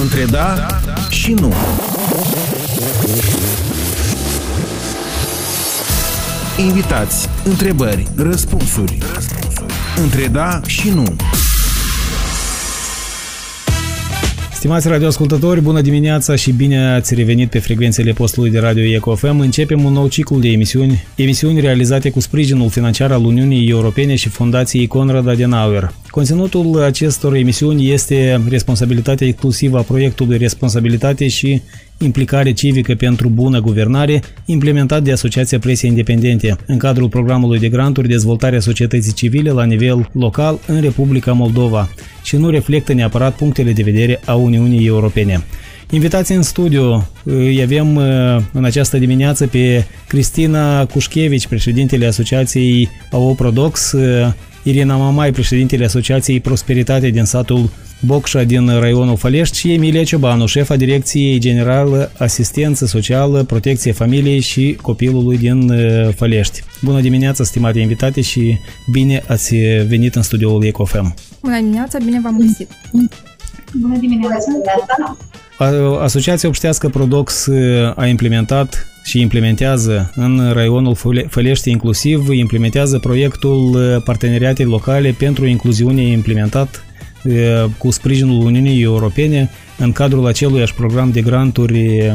Între da și nu. Invitați, întrebări, răspunsuri. Între da și nu. Stimați radioascultători, bună dimineața și bine ați revenit pe frecvențele postului de radio EcoFM. Începem un nou ciclu de emisiuni, emisiuni realizate cu sprijinul financiar al Uniunii Europene și Fundației Conrad Adenauer. Conținutul acestor emisiuni este responsabilitatea exclusivă a proiectului Responsabilitate și implicare civică pentru bună guvernare, implementat de Asociația Presiei Independente, în cadrul programului de granturi Dezvoltarea societății civile la nivel local în Republica Moldova și nu reflectă neapărat punctele de vedere a Uniunii Europene. Invitații în studio îi avem uh, în această dimineață pe Cristina Cușchevici, președintele Asociației AO Prodox, uh, Irina Mamai, președintele Asociației Prosperitate din satul Bocșa din raionul Fălești și Emilia Ciobanu, șefa Direcției Generală Asistență Socială, Protecție Familiei și Copilului din uh, Fălești. Bună dimineața, stimate invitate și bine ați venit în studioul Ecofem. Bună dimineața, bine v-am găsit. Bună dimineața. Asociația Obștească Prodox uh, a implementat și implementează în raionul Fălești inclusiv, implementează proiectul uh, Parteneriate Locale pentru Incluziune implementat cu sprijinul Uniunii Europene în cadrul aceluiași program de granturi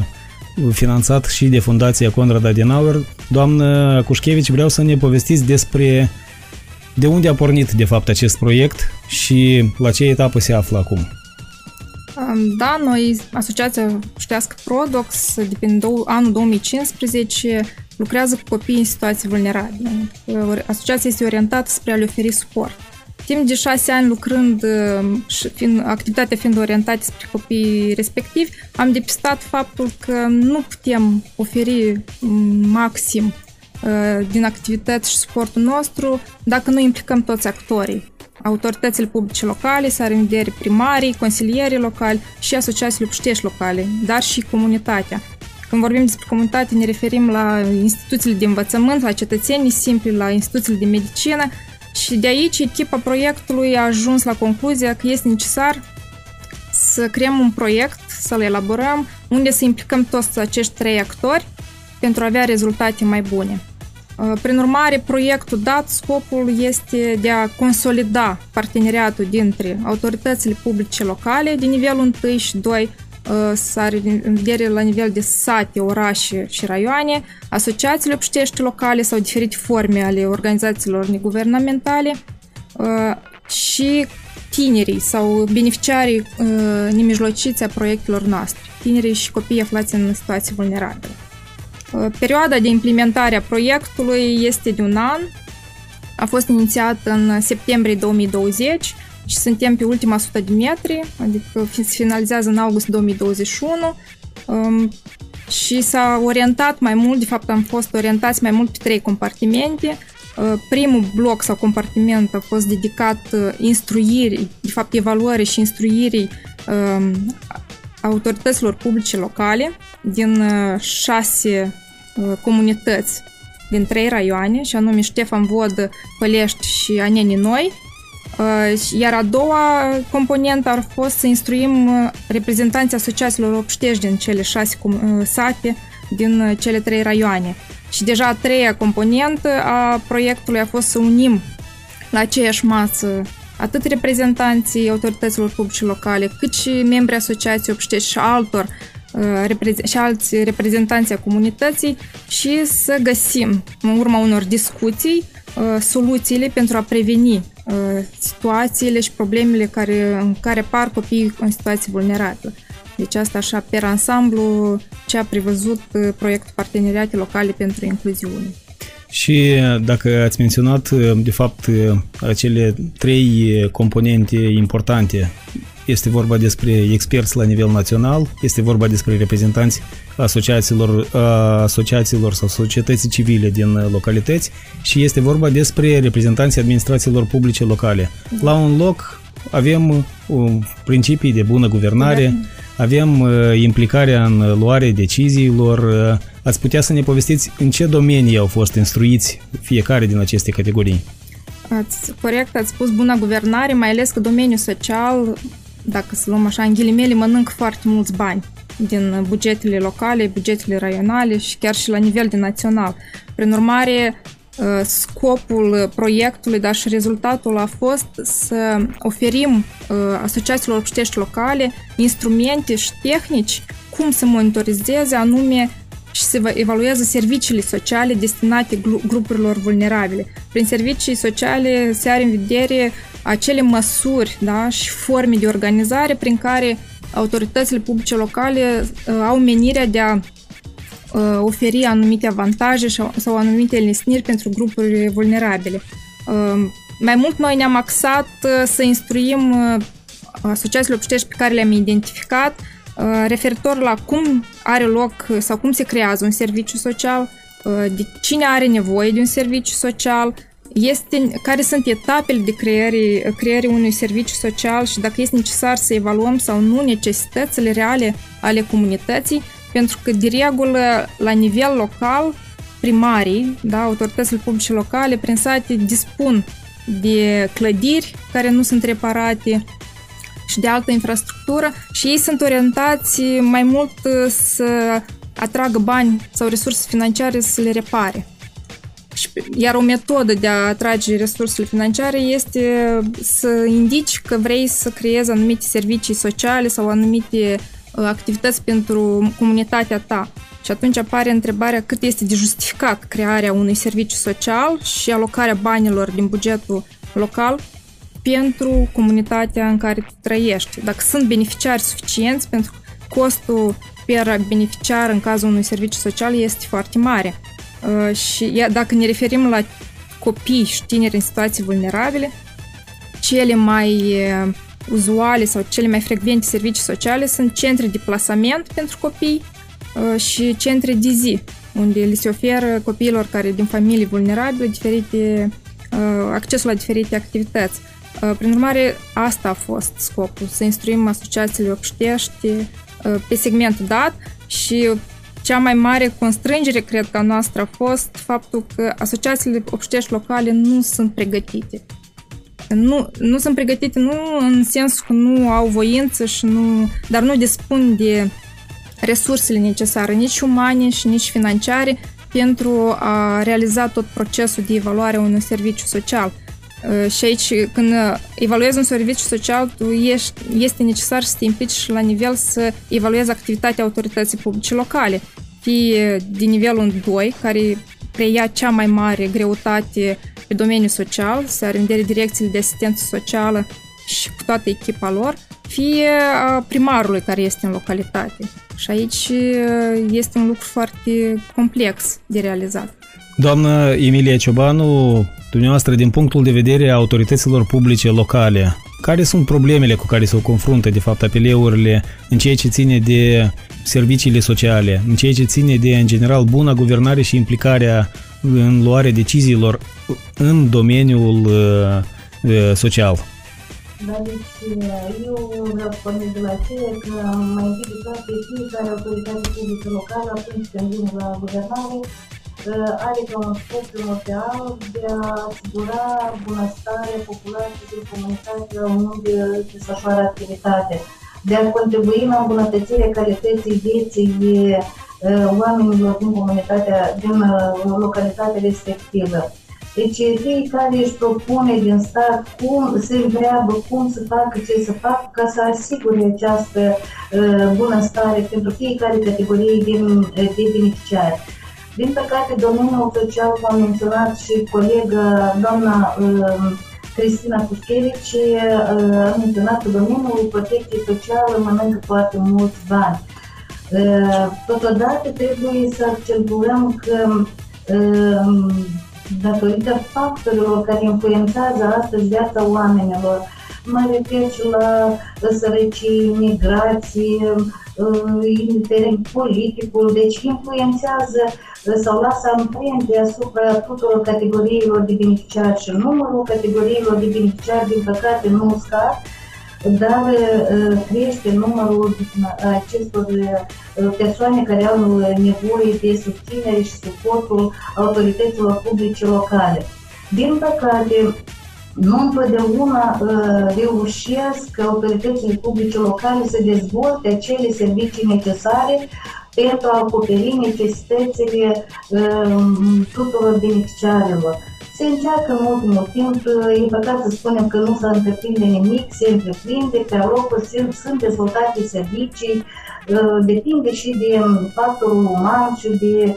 finanțat și de Fundația Conrad Adenauer. Doamnă Cușchevici, vreau să ne povestiți despre de unde a pornit de fapt acest proiect și la ce etapă se află acum. Da, noi, Asociația Ștească Prodox, de prin anul 2015, lucrează cu copii în situații vulnerabile. Asociația este orientată spre a le oferi suport. Timp de șase ani lucrând uh, și fiind, activitatea fiind orientată spre copiii respectivi, am depistat faptul că nu putem oferi mm, maxim uh, din activități și suportul nostru dacă nu implicăm toți actorii. Autoritățile publice locale, să în vedere primarii, consilierii locali și asociațiile puștești locale, dar și comunitatea. Când vorbim despre comunitate, ne referim la instituțiile de învățământ, la cetățenii simpli, la instituțiile de medicină, și de aici echipa proiectului a ajuns la concluzia că este necesar să creăm un proiect, să-l elaborăm, unde să implicăm toți acești trei actori pentru a avea rezultate mai bune. Prin urmare, proiectul dat, scopul este de a consolida parteneriatul dintre autoritățile publice locale de nivelul 1 și 2, să are în vedere la nivel de sate, orașe și raioane, asociațiile obștești locale sau diferite forme ale organizațiilor neguvernamentale și tinerii sau beneficiarii nemijlociți a proiectelor noastre, tinerii și copiii aflați în situații vulnerabile. Perioada de implementare a proiectului este de un an, a fost inițiat în septembrie 2020 și suntem pe ultima sută de metri, adică se finalizează în august 2021 um, și s-a orientat mai mult, de fapt am fost orientați mai mult pe trei compartimente. Uh, primul bloc sau compartiment a fost dedicat uh, instruirii, de fapt evaluării și instruirii um, autorităților publice locale din uh, șase comunități din trei raioane, și anume Ștefan Vod, Pălești și Aneni Noi, iar a doua componentă ar fost să instruim reprezentanții asociațiilor obștești din cele șase sate din cele trei raioane. Și deja a treia componentă a proiectului a fost să unim la aceeași masă atât reprezentanții autorităților publice locale, cât și membrii asociației obștești și altor și alți reprezentanți a comunității și să găsim, în urma unor discuții, soluțiile pentru a preveni situațiile și problemele care, în care par copiii în situații vulnerabile. Deci asta așa, per ansamblu, ce a prevăzut proiectul Parteneriate Locale pentru Incluziune. Și dacă ați menționat, de fapt, acele trei componente importante este vorba despre experți la nivel național, este vorba despre reprezentanți asociațiilor, asociațiilor sau societății civile din localități și este vorba despre reprezentanții administrațiilor publice locale. La un loc avem principii de bună guvernare, avem implicarea în luarea deciziilor. Ați putea să ne povestiți în ce domenii au fost instruiți fiecare din aceste categorii? Ați, corect, ați spus bună guvernare, mai ales că domeniul social dacă să luăm așa, în ghilimele, mănânc foarte mulți bani din bugetele locale, bugetele raionale și chiar și la nivel de național. Prin urmare, scopul proiectului, dar și rezultatul a fost să oferim asociațiilor obștești locale instrumente și tehnici cum să monitorizeze anume și să evaluează serviciile sociale destinate grupurilor vulnerabile. Prin servicii sociale se are în vedere acele măsuri da, și forme de organizare prin care autoritățile publice locale uh, au menirea de a uh, oferi anumite avantaje sau, sau anumite lesniri pentru grupuri vulnerabile. Uh, mai mult noi ne-am axat uh, să instruim uh, asociațiile obștești pe care le-am identificat uh, referitor la cum are loc sau cum se creează un serviciu social, de cine are nevoie de un serviciu social, este, care sunt etapele de creare, creare unui serviciu social și dacă este necesar să evaluăm sau nu necesitățile reale ale comunității, pentru că, de regulă, la nivel local, primarii, da, autoritățile publice locale, prin sate, dispun de clădiri care nu sunt reparate și de altă infrastructură și ei sunt orientați mai mult să atragă bani sau resurse financiare să le repare. Iar o metodă de a atrage resursele financiare este să indici că vrei să creezi anumite servicii sociale sau anumite uh, activități pentru comunitatea ta. Și atunci apare întrebarea cât este de justificat crearea unui serviciu social și alocarea banilor din bugetul local pentru comunitatea în care tu trăiești. Dacă sunt beneficiari suficienți, pentru că costul per beneficiar în cazul unui serviciu social este foarte mare. Uh, și dacă ne referim la copii și tineri în situații vulnerabile, cele mai uh, uzuale sau cele mai frecvente servicii sociale sunt centre de plasament pentru copii uh, și centre de zi, unde li se oferă copiilor care din familii vulnerabile diferite, accesul la diferite activități. Prin urmare, asta a fost scopul, să instruim asociațiile obștești pe segmentul dat și cea mai mare constrângere, cred că a noastră, a fost faptul că asociațiile obștești locale nu sunt pregătite. Nu, nu sunt pregătite nu în sensul că nu au voință și nu, dar nu dispun de resursele necesare, nici umane și nici financiare, pentru a realiza tot procesul de evaluare a unui serviciu social. Și aici, când evaluezi un serviciu social, tu ești, este necesar să te implici și la nivel să evaluezi activitatea autorității publice locale fie din nivelul 2, care preia cea mai mare greutate pe domeniul social, să are în vedere direcțiile de asistență socială și cu toată echipa lor, fie a primarului care este în localitate. Și aici este un lucru foarte complex de realizat. Doamnă Emilia Ciobanu, dumneavoastră, din punctul de vedere a autorităților publice locale, care sunt problemele cu care se confruntă, de fapt, apeleurile în ceea ce ține de serviciile sociale, în ceea ce ține de, în general, buna guvernare și implicarea în luarea deciziilor în domeniul uh, uh social? Da, deci eu vreau să pornesc de la aceea că mai întâi de toate fiecare autoritate publică locală atunci când vine la guvernare are ca un scop primordial de a asigura bunăstarea populației din comunitatea unde desfășoară activitate de a contribui la îmbunătățirea calității vieții oamenilor din comunitatea, din localitatea respectivă. Deci fiecare își propune din stat cum se întreabă cum să facă, ce să facă ca să asigure această uh, bunăstare pentru fiecare categorie de, de beneficiari. Din păcate, domeniul social, v-am menționat și colega doamna uh, Cristina Cuschevici a menționat că domeniul protecției sociale mănâncă foarte mulți bani. Totodată trebuie să accentuăm că datorită factorilor care influențează astăzi viața oamenilor, mă refer și la sărăcie, migrație, indiferent politicul, deci influențează sau lasă amprente asupra tuturor categoriilor de beneficiari și numărul categoriilor de beneficiari, din păcate, nu scad, dar crește numărul acestor persoane care au nevoie de susținere și suportul autorităților publice locale. Din păcate, nu întotdeauna uh, reușesc autoritățile publice locale să dezvolte acele servicii necesare pentru a acoperi necesitățile uh, tuturor beneficiarilor. Se încearcă în ultimul timp, uh, e păcat să spunem că nu s-a întreprinde nimic, se întreprinde, pe locul sunt, sunt dezvoltate servicii, depinde și de factorul uman și de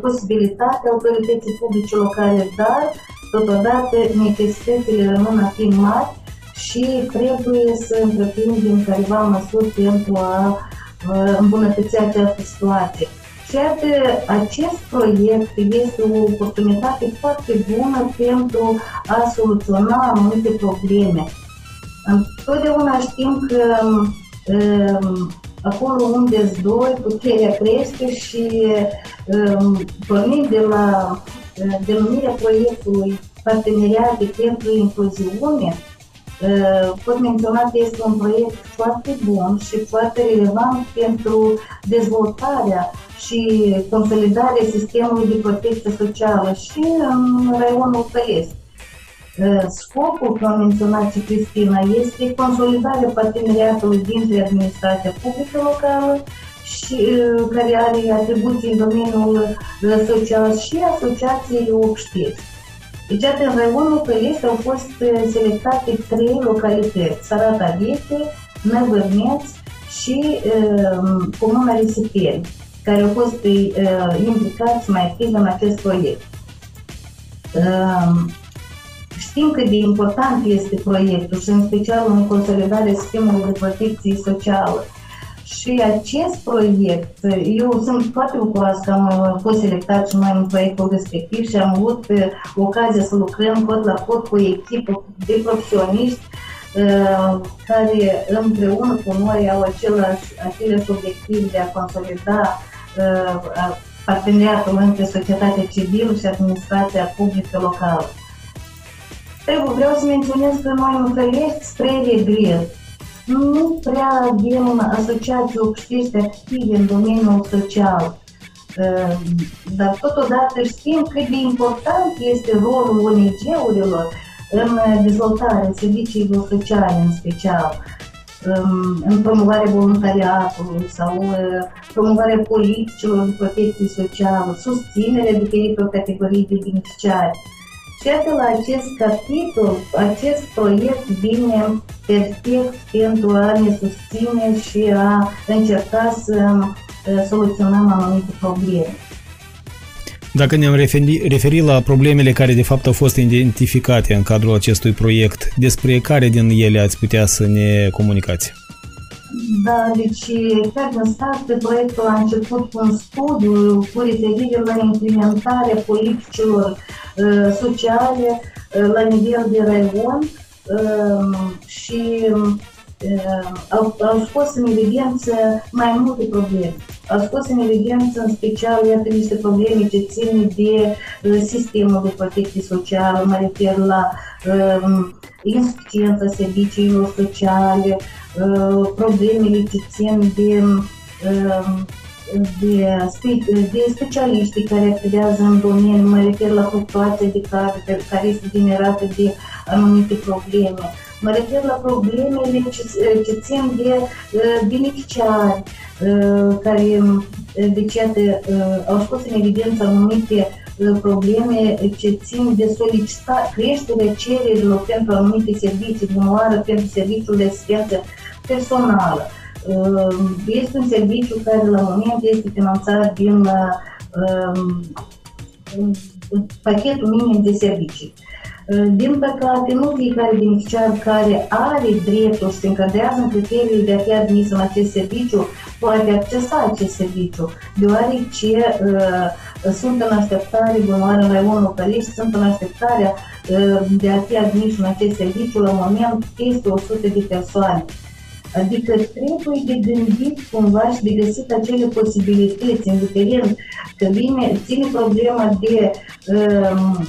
posibilitatea autorității publice locale, dar Totodată, necesitățile rămân a fi mari și trebuie să întreprindem careva măsuri pentru a îmbunătăți această situație. Și iată, acest proiect este o oportunitate foarte bună pentru a soluționa anumite probleme. Întotdeauna știm că um, acolo unde doi, puterea crește și um, pornind de la denumirea proiectului Parteneriate pentru Incluziune, pot menționa că este un proiect foarte bun și foarte relevant pentru dezvoltarea și consolidarea sistemului de protecție socială și în raionul Călesc. Scopul, cum a menționat și Cristina, este consolidarea parteneriatului dintre administrația publică locală și care are atribuții în domeniul social și asociațiile obșteți. Deci, în raionul Călesc au fost selectate trei localități, Sarata Vieche, Năvărneț și uh, Comuna Risipeni, care au fost uh, implicați mai activ în acest proiect. Uh, știm cât de important este proiectul și în special în consolidarea sistemului de protecție socială. Și acest proiect, eu sunt foarte bucuroasă că am fost selectat și noi în proiectul respectiv și am avut uh, ocazia să lucrăm cod la cod cu o echipă de profesioniști uh, care împreună cu noi au același, aceleași obiective de a consolida uh, parteneriatul între societatea civilă și administrația publică locală. Trebuie, vreau să menționez că noi în Călești, spre regret, nu prea avem asociații obștești active în domeniul social. Ehm, dar totodată știm cât de important este rolul ONG-urilor în dezvoltarea serviciilor sociale în special, ehm, în promovarea voluntariatului sau promovarea politicilor de protecție socială, susținerea diferitelor categorii de beneficiari. Și iată la acest capitol, acest proiect vine perfect pentru a ne susține și a încerca să soluționăm anumite probleme. Dacă ne-am referi, referi la problemele care de fapt au fost identificate în cadrul acestui proiect, despre care din ele ați putea să ne comunicați? Da, deci chiar din start proiectul a început cu un studiu cu referire la implementarea politicilor uh, sociale uh, la nivel de raion uh, și uh, au, au scos în evidență mai multe probleme. Au scos în evidență în special iată niște probleme ce țin de uh, sistemul de protecție socială, mă refer la uh, insuficiența serviciilor sociale, uh, Uh, problemele ce țin de, uh, de, de specialiștii care activează în domeniu, mă refer la fluctuația de care, care este generată de anumite probleme. Mă refer la problemele ce, ce țin de uh, beneficiari, care, deci, iată, au scos în evidență anumite probleme ce țin de solicita creșterea cererilor pentru anumite servicii, bunoară pentru serviciul de asistență personală. Ehm, este un serviciu care la moment este finanțat din ehm, pachetul minim de servicii. Ehm, din păcate, nu fiecare beneficiar care are dreptul și se încadrează în criteriile de a fi admis în acest serviciu poate accesa acest serviciu, deoarece uh, sunt în așteptare, bunoare în raionul Căliști, sunt în așteptarea uh, de a fi admis în acest serviciu la moment peste 100 de persoane. Adică trebuie de gândit cumva și de găsit acele posibilități, indiferent că vine, ține problema de um,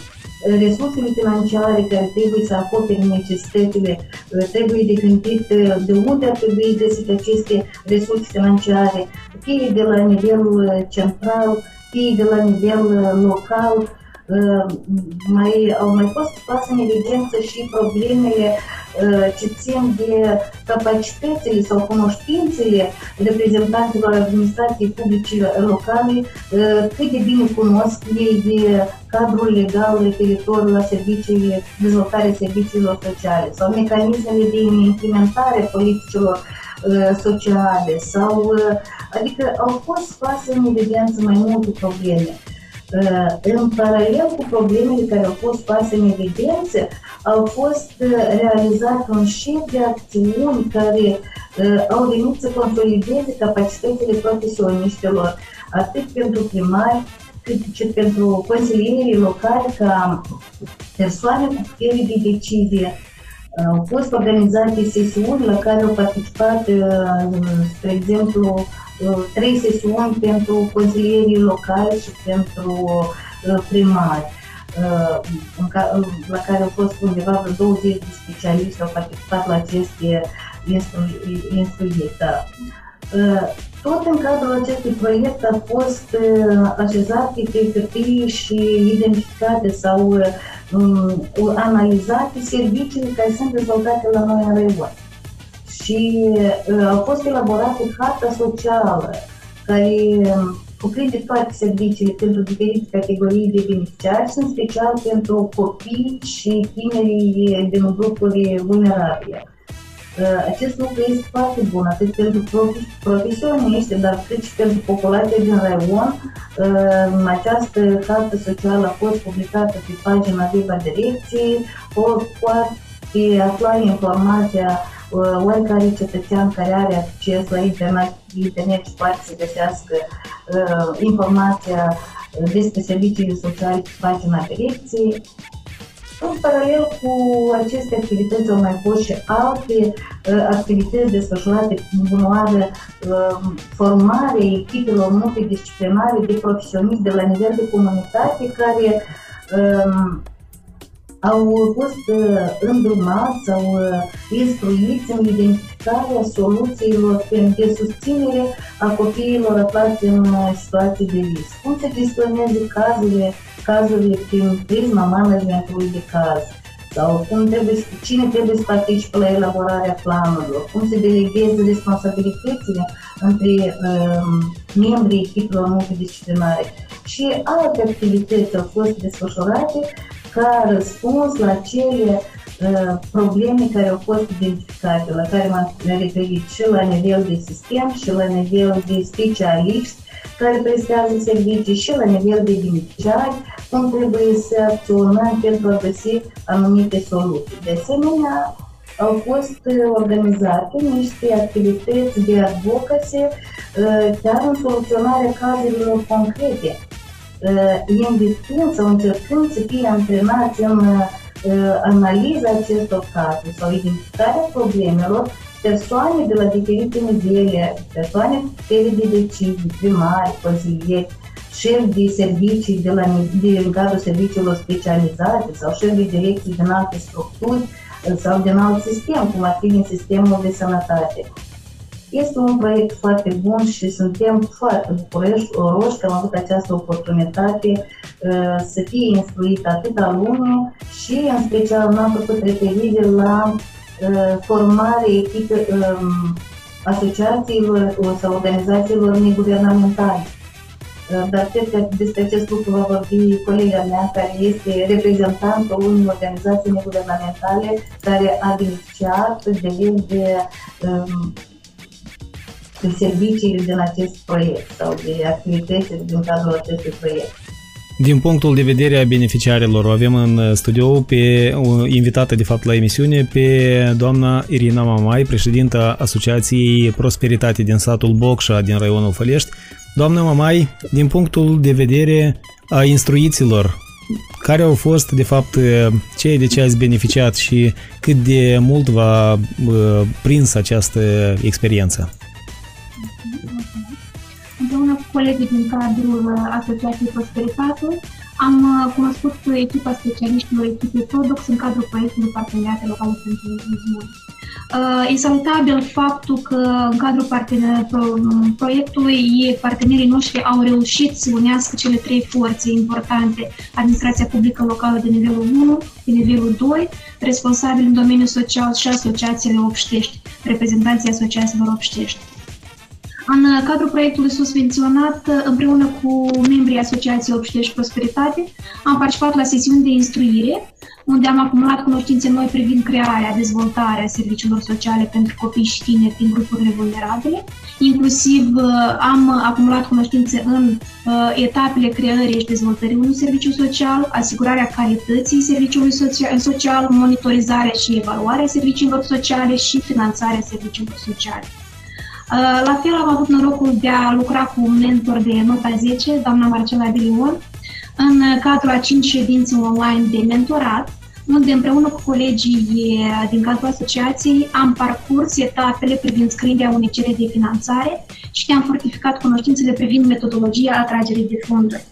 resursele financiare care trebuie să acopere necesitățile, trebuie de gândit de unde ar trebui găsit aceste resurse financiare, fie de la nivelul central, fie de la nivel local, mai, au mai fost scoase în evidență și problemele ce țin de capacitățile sau cunoștințele reprezentanților administrației publice locale, cât de bine cunosc ei de cadrul legal referitor la serviciile, dezvoltarea serviciilor sociale sau mecanismele de implementare politicilor sociale sau adică au fost scoase în evidență mai multe probleme. În paralel cu problemele care au fost scoase în evidență, au fost realizate un șir de acțiuni care au venit să consolideze capacitățile profesioniștilor, atât pentru primari, cât și pentru consilierii locali ca persoane cu putere de decizie. Au fost organizate sesiuni la care au participat, spre exemplu, trei sesiuni pentru consilierii locali și pentru primari la care au fost undeva vreo 20 de specialiști au participat la aceste instruiri. Da. Tot în cadrul acestui proiect a fost așezate pe hârtii și identificate sau um, analizate serviciile care sunt dezvoltate la noi în Raion. Și uh, au fost elaborate harta socială care cuprinde toate serviciile pentru diferite categorii de beneficiari și în special pentru copii și tinerii din grupuri vulnerabile. Acest lucru este foarte bun, atât pentru profesioniști, dar cât și pentru populația din Raion. Această cartă socială a fost publicată pe pagina web a direcției, o poate afla informația oricare cetățean care are acces la internet, internet și poate să găsească uh, informația despre serviciile sociale pe pagina direcției. În paralel cu aceste activități au mai fost și alte uh, activități desfășurate în bunoară uh, formare echipelor multidisciplinare de profesioniști de la nivel de comunitate care uh, au fost uh, îndrumați sau uh, instruiți în identificarea soluțiilor de susținere a copiilor aflați în uh, situații de risc. Cum se gestioneze cazurile, cazurile prin prisma managementului de caz? Sau cum trebuie, cine trebuie să participe la elaborarea planurilor, cum se delegheze responsabilitățile între um, membrii echipelor multidisciplinare? Și alte activități au fost desfășurate ca răspuns la cele uh, probleme care au fost identificate, la care m-am referit și la nivel de sistem și la nivel de specialiști care prestează servicii și la nivel de beneficiari, cum trebuie să acționăm pentru a găsi anumite soluții. De asemenea, au fost organizate niște activități de advocacy uh, chiar în soluționarea cazurilor concrete invitând sau încercând să fie antrenați în analiza acestor cazuri sau identificarea problemelor persoane de la diferite nivele, persoane cu putere de decizii, primari, consilieri, șefi de servicii de la, de, în cadrul serviciilor specializate sau șefi de direcții din alte structuri sau din alt sistem, cum ar fi din sistemul de sănătate. Este un proiect foarte bun și suntem foarte bucuroși că am avut această oportunitate uh, să fie instruit atât lume și în special n-am făcut referire la uh, formarea echipe um, asociațiilor sau organizațiilor neguvernamentale. Uh, dar cred că despre acest lucru va vorbi colega mea, care este reprezentantul unei organizații neguvernamentale care a beneficiat de el de um, de serviciile din acest proiect sau de activitățile din cadrul acestui proiect. Din punctul de vedere a beneficiarilor, avem în studio pe invitată de fapt la emisiune pe doamna Irina Mamai, președinta Asociației Prosperitate din satul Bocșa din raionul Fălești. Doamna Mamai, din punctul de vedere a instruiților, care au fost de fapt cei de ce ați beneficiat și cât de mult v-a prins această experiență? Împreună cu colegii din cadrul uh, Asociației Prosperitate, am uh, cunoscut echipa specialiștilor echipei Prodox în cadrul proiectului Parteneriate Locale pentru Incluziune. E salutabil faptul că în cadrul partener, proiectului partenerii noștri au reușit să unească cele trei forțe importante, administrația publică locală de nivelul 1, de nivelul 2, responsabili în domeniul social și asociațiile obștești, reprezentanții asociațiilor obștești. În cadrul proiectului sus menționat, împreună cu membrii Asociației Obștești Prosperitate, am participat la sesiuni de instruire, unde am acumulat cunoștințe noi privind crearea, dezvoltarea serviciilor sociale pentru copii și tineri din grupurile vulnerabile. Inclusiv am acumulat cunoștințe în uh, etapele creării și dezvoltării unui serviciu social, asigurarea calității serviciului social, monitorizarea și evaluarea serviciilor sociale și finanțarea serviciilor sociale. Uh, la fel am avut norocul de a lucra cu un mentor de nota 10, doamna Marcela Bilion, în cadrul a 5 ședințe online de mentorat, unde împreună cu colegii din cadrul asociației am parcurs etapele privind scrierea unei cereri de finanțare și am fortificat cunoștințele privind metodologia atragerii de fonduri.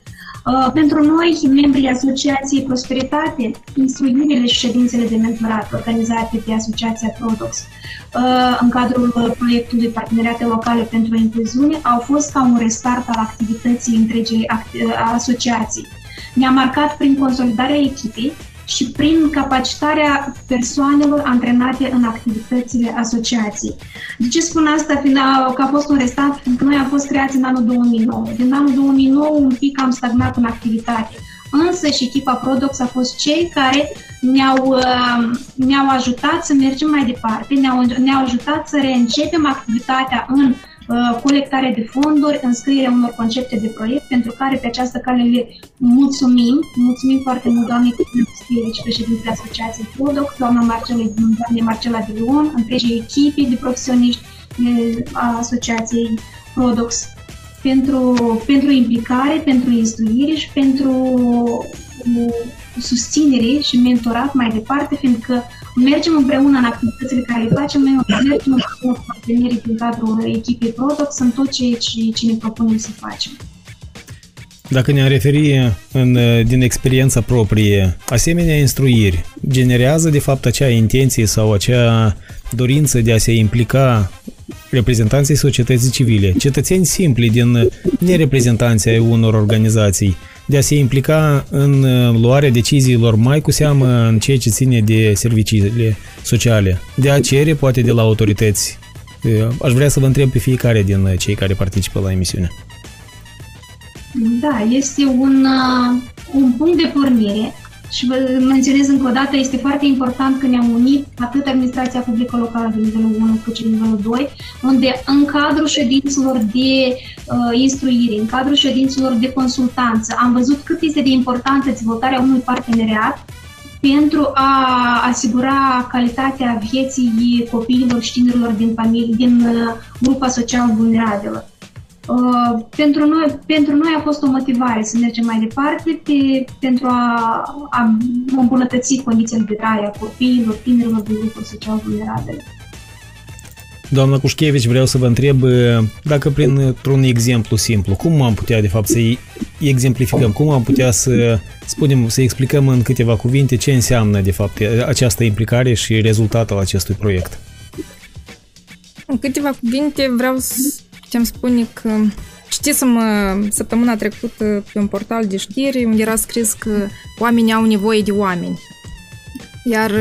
Uh, pentru noi, membrii Asociației Prosperitate, instruirile și ședințele de mentorat organizate de Asociația Prodox uh, în cadrul proiectului Parteneriate Locale pentru Incluziune au fost ca un restart al activității întregii asociații. Ne-a marcat prin consolidarea echipei și prin capacitarea persoanelor antrenate în activitățile asociației. De ce spun asta? Fiind că a fost un restant, fiindcă noi am fost creați în anul 2009. Din anul 2009 un pic am stagnat în activitate. Însă și echipa Prodox a fost cei care ne-au, uh, ne-au ajutat să mergem mai departe, ne-au, ne-au ajutat să reîncepem activitatea în Uh, colectare de fonduri, înscrierea unor concepte de proiect, pentru care pe această cale le mulțumim. Mulțumim foarte mult doamnei Cristinevici, președintele Asociației Prodoc, doamna Marcela, doamne Marcela de Leon, întregii echipe de profesioniști a Asociației Prodox pentru, pentru implicare, pentru instruire și pentru uh, susținere și mentorat mai departe, fiindcă mergem împreună în activitățile care le facem, noi mergem împreună cu partenerii din cadrul echipei Prodox în tot ceea ce, ce ne propunem să facem. Dacă ne-am referi în, din experiența proprie, asemenea instruiri generează de fapt acea intenție sau acea dorință de a se implica reprezentanții societății civile, cetățeni simpli din nereprezentanții ai unor organizații, de a se implica în uh, luarea deciziilor mai cu seamă în ceea ce ține de serviciile sociale, de a cere poate de la autorități. Uh, aș vrea să vă întreb pe fiecare din cei care participă la emisiune. Da, este un, uh, un punct de pornire și vă menționez încă o dată, este foarte important că ne-am unit atât administrația publică locală de nivelul 1 cât și de nivelul 2, unde în cadrul ședințelor de uh, instruire, în cadrul ședințelor de consultanță, am văzut cât este de importantă dezvoltarea unui parteneriat pentru a asigura calitatea vieții copiilor și tinerilor din, familie, din uh, grupa social vulnerabilă. Uh, pentru, noi, pentru noi a fost o motivare să mergem mai departe pe, pentru a, a îmbunătăți condițiile de trai a copiilor, tinerilor din grupuri social vulnerabile. Doamna Cușchevici, vreau să vă întreb uh, dacă printr-un exemplu simplu, cum am putea de fapt să exemplificăm, cum am putea să spunem, să explicăm în câteva cuvinte ce înseamnă de fapt această implicare și rezultatul acestui proiect? În câteva cuvinte vreau să putem spune că citisem săptămâna trecută pe un portal de știri unde era scris că oamenii au nevoie de oameni. Iar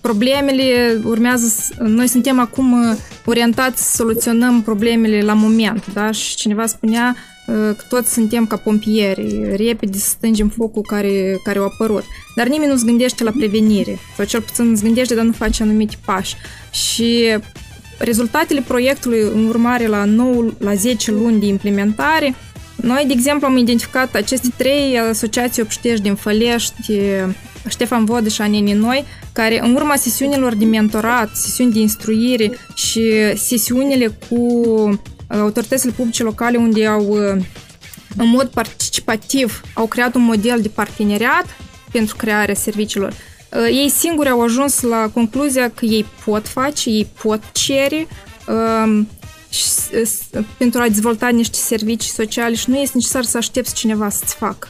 problemele urmează, noi suntem acum orientați să soluționăm problemele la moment, da? Și cineva spunea că toți suntem ca pompieri, repede să stângem focul care, care a apărut. Dar nimeni nu se gândește la prevenire, sau cel puțin se gândește, dar nu face anumite pași. Și rezultatele proiectului în urmare la 9, la 10 luni de implementare, noi, de exemplu, am identificat aceste trei asociații obștești din Fălești, Ștefan Vodă și Aneni Noi, care în urma sesiunilor de mentorat, sesiuni de instruire și sesiunile cu autoritățile publice locale unde au în mod participativ au creat un model de parteneriat pentru crearea serviciilor ei singuri au ajuns la concluzia că ei pot face, ei pot cere um, pentru a dezvolta niște servicii sociale și nu este necesar să aștepți cineva să-ți facă.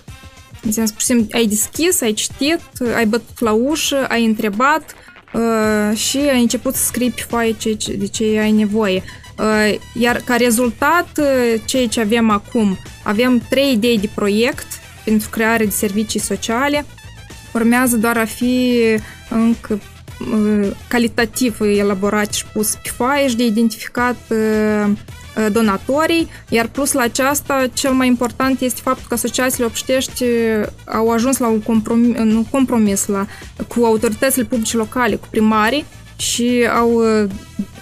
În sens, pur și simplu, ai deschis, ai citit, ai bătut la ușă, ai întrebat, uh, și ai început să scrii pe foaie ce, de ce ai nevoie. Uh, iar ca rezultat, uh, ceea ce avem acum, avem trei idei de proiect pentru creare de servicii sociale. Urmează doar a fi încă calitativ elaborat și pus pe foaie și de identificat donatorii, iar plus la aceasta, cel mai important este faptul că asociațiile obștești au ajuns la un compromis, un compromis la, cu autoritățile publice locale, cu primarii, și au,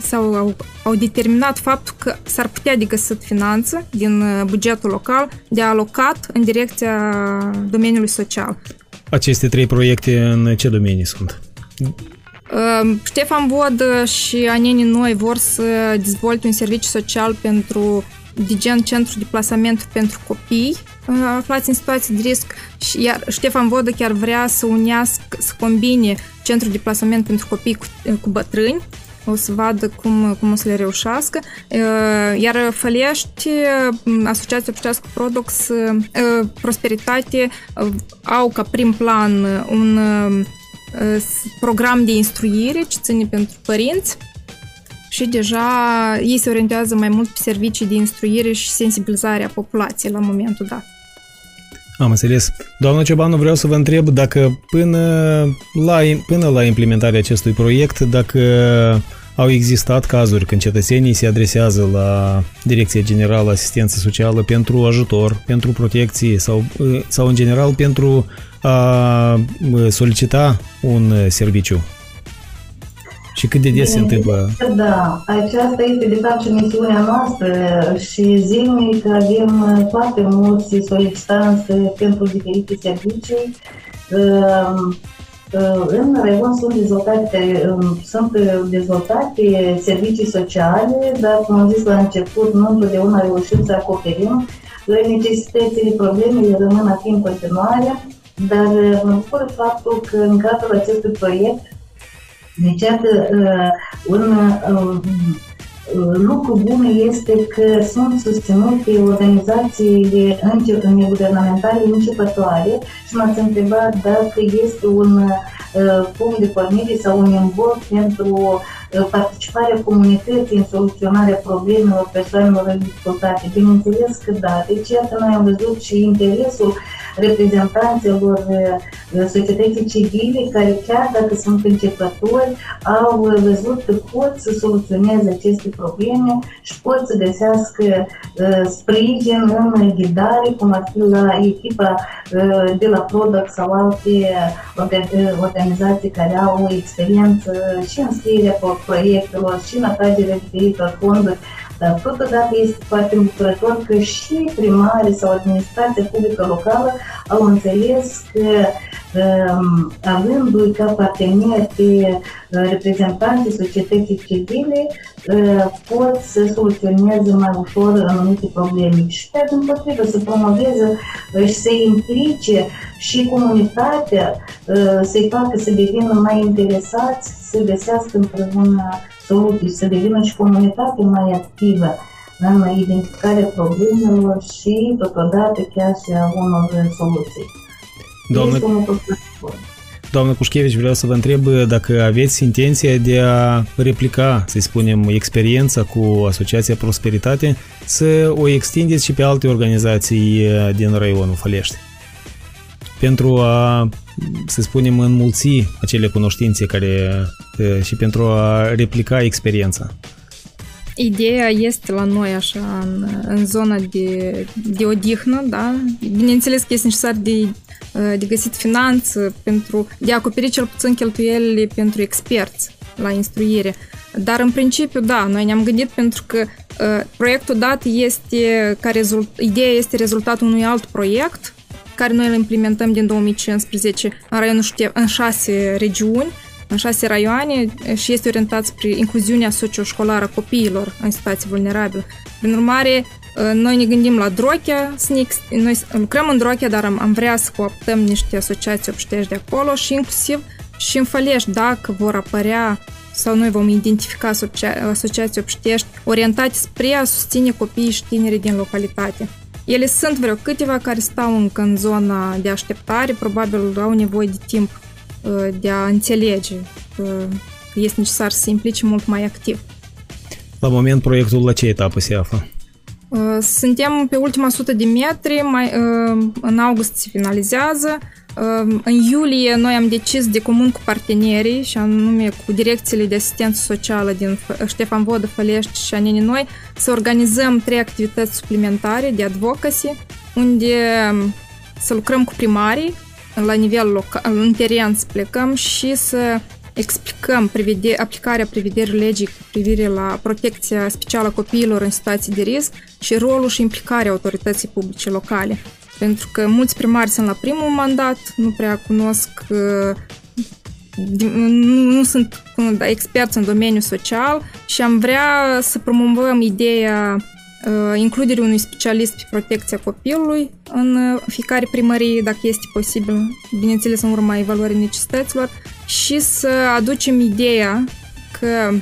sau au, au determinat faptul că s-ar putea de găsit finanțe din bugetul local de alocat în direcția domeniului social. Aceste trei proiecte în ce domenii sunt? Ștefan Vod și Aneni Noi vor să dezvolte un serviciu social pentru de gen centru de plasament pentru copii aflați în situații de risc, și iar Ștefan Vodă chiar vrea să unească, să combine centrul de plasament pentru copii cu, cu bătrâni, o să vadă cum, cum o să le reușească. Iar Fălești, Asociația Obștească Prodox, Prosperitate au ca prim plan un program de instruire ce ține pentru părinți și deja ei se orientează mai mult pe servicii de instruire și sensibilizare a populației la momentul dat. Am înțeles. Doamna Ciobanu, vreau să vă întreb dacă până la, până la implementarea acestui proiect, dacă au existat cazuri când cetățenii se adresează la Direcția Generală Asistență Socială pentru ajutor, pentru protecție sau, sau în general pentru a solicita un serviciu și cât de des se întâmplă? Da, aceasta este de fapt și misiunea noastră și zilnic avem foarte mulți solicitanți pentru diferite servicii. Ehm, în Raion sunt dezvoltate, sunt dezvoltate servicii sociale, dar, cum am zis la început, nu întotdeauna reușim să acoperim. Necesitățile, problemele rămân a fi în continuare, dar mă bucur faptul că în cadrul acestui proiect deci, iată, uh, un uh, lucru bun este că sunt susținute organizațiile neguvernamentale începătoare și m-ați întrebat dacă este un uh, punct de pornire sau un imboc pentru participarea comunității în soluționarea problemelor persoanelor în dificultate. Bineînțeles că da. Deci, iată, noi am văzut și interesul reprezentanților societății civile care chiar dacă sunt începători au văzut că pot să soluționeze aceste probleme și pot să găsească sprijin în ghidare, cum ar fi la echipa de la Product sau alte organizații care au experiență și în scrierea proiectelor și în atragerea diferitor fonduri dar totodată este foarte îmbucurător că și primarii sau administrația publică locală au înțeles că um, avându-i ca parteneri pe uh, reprezentanții societății civile, uh, pot să soluționeze mai ușor anumite probleme. Și pe din potrivă să promoveze uh, și să implice și comunitatea, să-i facă să devină mai interesați, să găsească împreună soluții, să devină și comunitate mai activă în identificarea problemelor și totodată chiar și a unor soluții. Doamne, Doamnă Cușchevici, vreau să vă întreb dacă aveți intenția de a replica, să spunem, experiența cu Asociația Prosperitate, să o extindeți și pe alte organizații din raionul Fălești. Pentru a să spunem, înmulți acele cunoștințe care și pentru a replica experiența. Ideea este la noi așa în, în zona de, de odihnă, da? Bineînțeles că este necesar de, de găsit finanță pentru de a acoperi cel puțin cheltuielile pentru experți la instruire. Dar în principiu, da, noi ne-am gândit pentru că uh, proiectul dat este ca rezult, ideea este rezultatul unui alt proiect care noi îl implementăm din 2015 în raionul Ștef, în șase regiuni, în șase raioane și este orientat spre incluziunea socioșcolară a copiilor în situații vulnerabile. Prin urmare, noi ne gândim la Drochea, SNIX, noi lucrăm în Drochea, dar am, am vrea să cooptăm niște asociații obștești de acolo și inclusiv și în Fălești, dacă vor apărea sau noi vom identifica asocia- asociații obștești orientate spre a susține copiii și tinerii din localitate. Ele sunt vreo câteva care stau încă în zona de așteptare, probabil au nevoie de timp uh, de a înțelege este necesar să se implice mult mai activ. La moment, proiectul la ce etapă se află? Suntem pe ultima sută de metri, mai, în august se finalizează. În iulie noi am decis de comun cu partenerii și anume cu direcțiile de asistență socială din Ștefan Vodă, Fălești și Aneni Noi să organizăm trei activități suplimentare de advocacy unde să lucrăm cu primarii la nivel local, în teren să plecăm și să explicăm prevede, aplicarea prevederii legii cu privire la protecția specială a copiilor în situații de risc și rolul și implicarea autorității publice locale. Pentru că mulți primari sunt la primul mandat, nu prea cunosc, nu sunt da, experți în domeniul social și am vrea să promovăm ideea includerea unui specialist pe protecția copilului în fiecare primărie, dacă este posibil, bineînțeles în urma evaluării necesităților, și să aducem ideea că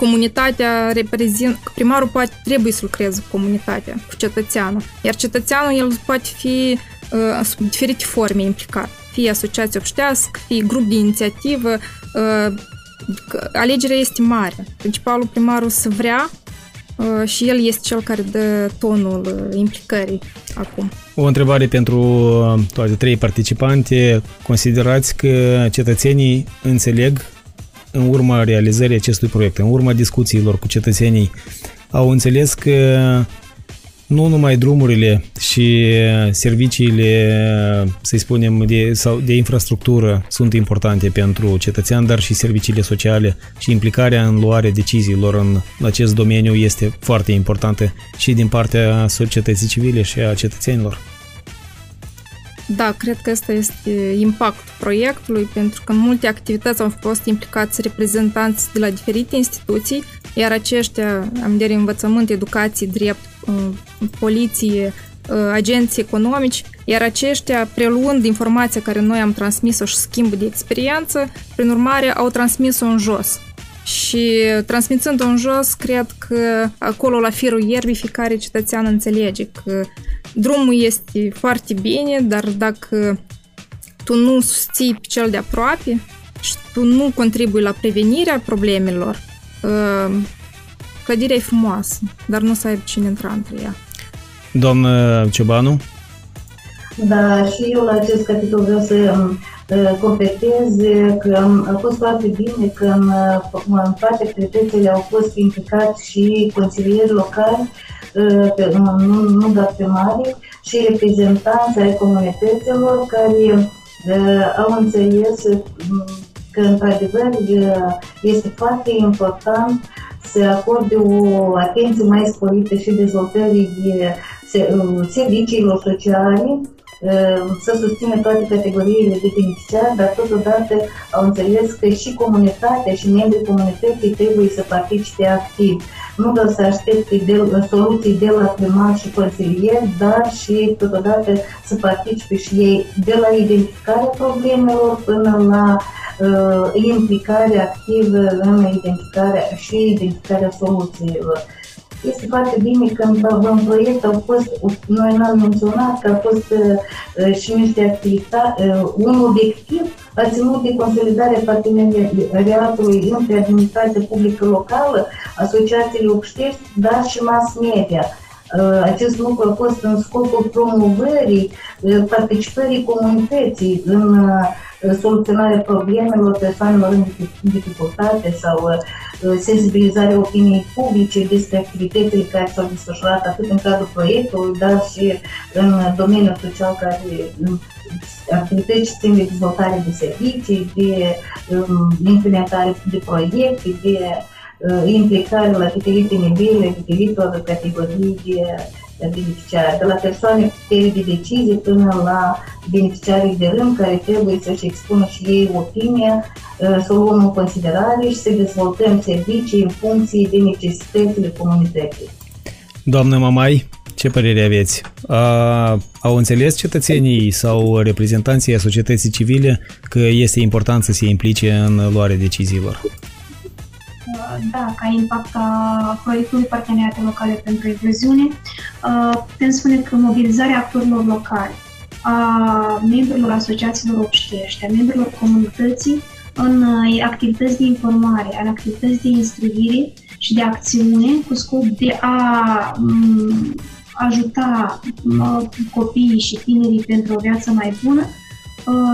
comunitatea reprezintă, primarul poate, trebuie să lucreze cu comunitatea, cu cetățeanul, iar cetățeanul el poate fi uh, sub diferite forme implicat, fie asociație obștească, fie grup de inițiativă, uh, alegerea este mare. Principalul primarul să vrea uh, și el este cel care dă tonul uh, implicării acum. O întrebare pentru uh, toate trei participante. Considerați că cetățenii înțeleg în urma realizării acestui proiect, în urma discuțiilor cu cetățenii, au înțeles că nu numai drumurile și serviciile, să spunem, de, sau de infrastructură sunt importante pentru cetățean, dar și serviciile sociale și implicarea în luarea deciziilor în acest domeniu este foarte importantă și din partea societății civile și a cetățenilor. Da, cred că ăsta este impactul proiectului, pentru că în multe activități au fost implicați reprezentanți de la diferite instituții, iar aceștia, am de învățământ, educație, drept, uh, poliție, uh, agenții economici, iar aceștia, preluând informația care noi am transmis-o și schimbul de experiență, prin urmare au transmis-o în jos. Și transmițând-o în jos, cred că acolo la firul ierbii fiecare cetățean înțelege că drumul este foarte bine, dar dacă tu nu susții pe cel de aproape și tu nu contribui la prevenirea problemelor, ă, clădirea e frumoasă, dar nu să ai cine intra între ea. Doamnă Ciobanu? Da, și eu la acest capitol vreau să completez că a fost foarte bine că în, în toate activitățile au fost implicați și consilieri locali, nu, nu doar primari, și reprezentanți ai comunităților care au înțeles că, într-adevăr, este foarte important să acorde o atenție mai sporită și dezvoltării de serviciilor sociale să susțină toate categoriile de beneficiari, dar totodată au înțeles că și comunitatea și membrii comunității trebuie să participe activ. Nu doar să aștepte de, soluții de la primar și consilier, dar și totodată să participe și ei de la identificarea problemelor până la uh, implicarea activă în identificarea și identificarea soluțiilor. Este foarte bine că în proiect au fost, noi n-am menționat că au fost uh, și niște activități, uh, un obiectiv a ținut de consolidarea parteneriatului între administrația publică locală, asociațiile obștești, dar și mass media. Uh, acest lucru a fost în scopul promovării participării comunității în soluționarea problemelor persoanelor în dificultate sau uh, sensibilizarea opiniei publice despre activitățile care s-au desfășurat atât în cadrul proiectului, dar și în domeniul social care activități țin de dezvoltare de servicii, de um, implementare de proiecte, de uh, implicare la diferite nivele, diferitor categorii de beneficiari, de la persoane de decizie până la beneficiarii de rând care trebuie să-și expună și ei opinia, uh, să o luăm în considerare și să dezvoltăm servicii în funcție de necesitățile comunității. Doamnă Mamai, ce părere aveți? A, au înțeles cetățenii sau reprezentanții societății civile că este important să se implice în luarea deciziilor? Da, ca impact a proiectului Parteneriate Locale pentru Incluziune, putem spune că mobilizarea actorilor locali, a membrilor asociațiilor obștești, a membrilor comunității, în uh, activități de informare, în activități de instruire și de acțiune cu scop de a um, ajuta uh, copiii și tinerii pentru o viață mai bună, uh,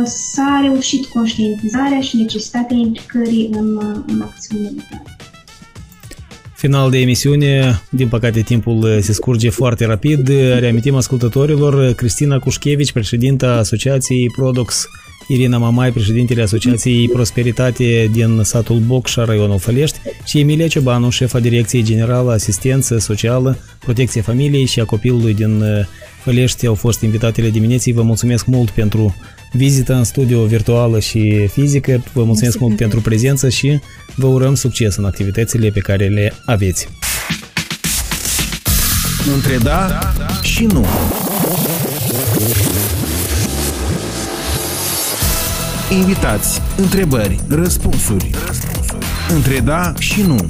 s-a reușit conștientizarea și necesitatea implicării în, în acțiunile Final de emisiune, din păcate timpul se scurge foarte rapid. Reamintim ascultătorilor Cristina Cușchevici, președinta Asociației Prodox Irina Mamai, președintele Asociației Prosperitate din satul Bocșa, raionul Fălești, și Emilia Ciobanu, șefa Direcției Generală Asistență Socială, Protecție Familiei și a Copilului din uh, Fălești au fost invitatele dimineții. Vă mulțumesc mult pentru vizită în studio virtuală și fizică, vă mulțumesc mulțumesc mult pentru prezență și vă urăm succes în activitățile pe care le aveți. Între da și nu. Invitați, întrebări, răspunsuri. Între da și nu.